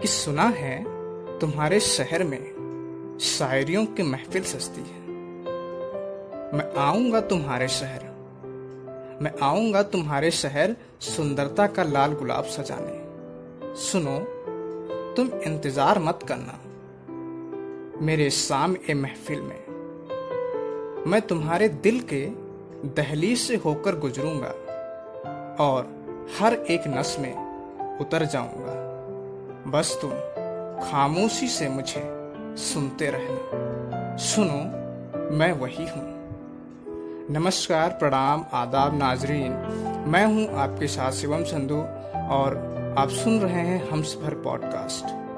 कि सुना है तुम्हारे शहर में शायरियों की महफिल सस्ती है। मैं आऊँगा तुम्हारे शहर। मैं आऊँगा तुम्हारे शहर सुंदरता का लाल गुलाब सजाने। सुनो, तुम इंतज़ार मत करना। मेरे शाम ए महफिल में मैं तुम्हारे दिल के दहलीज से होकर गुजरूँगा और हर एक नस में उतर जाऊँगा। बस तुम खामोशी से मुझे सुनते रहना। सुनो, मैं वही हूँ। नमस्कार, प्रणाम, आदाब, नाजरीन। मैं हूँ आपके साथ शिवम संधु और आप सुन रहे हैं हम सफ़र पॉडकास्ट।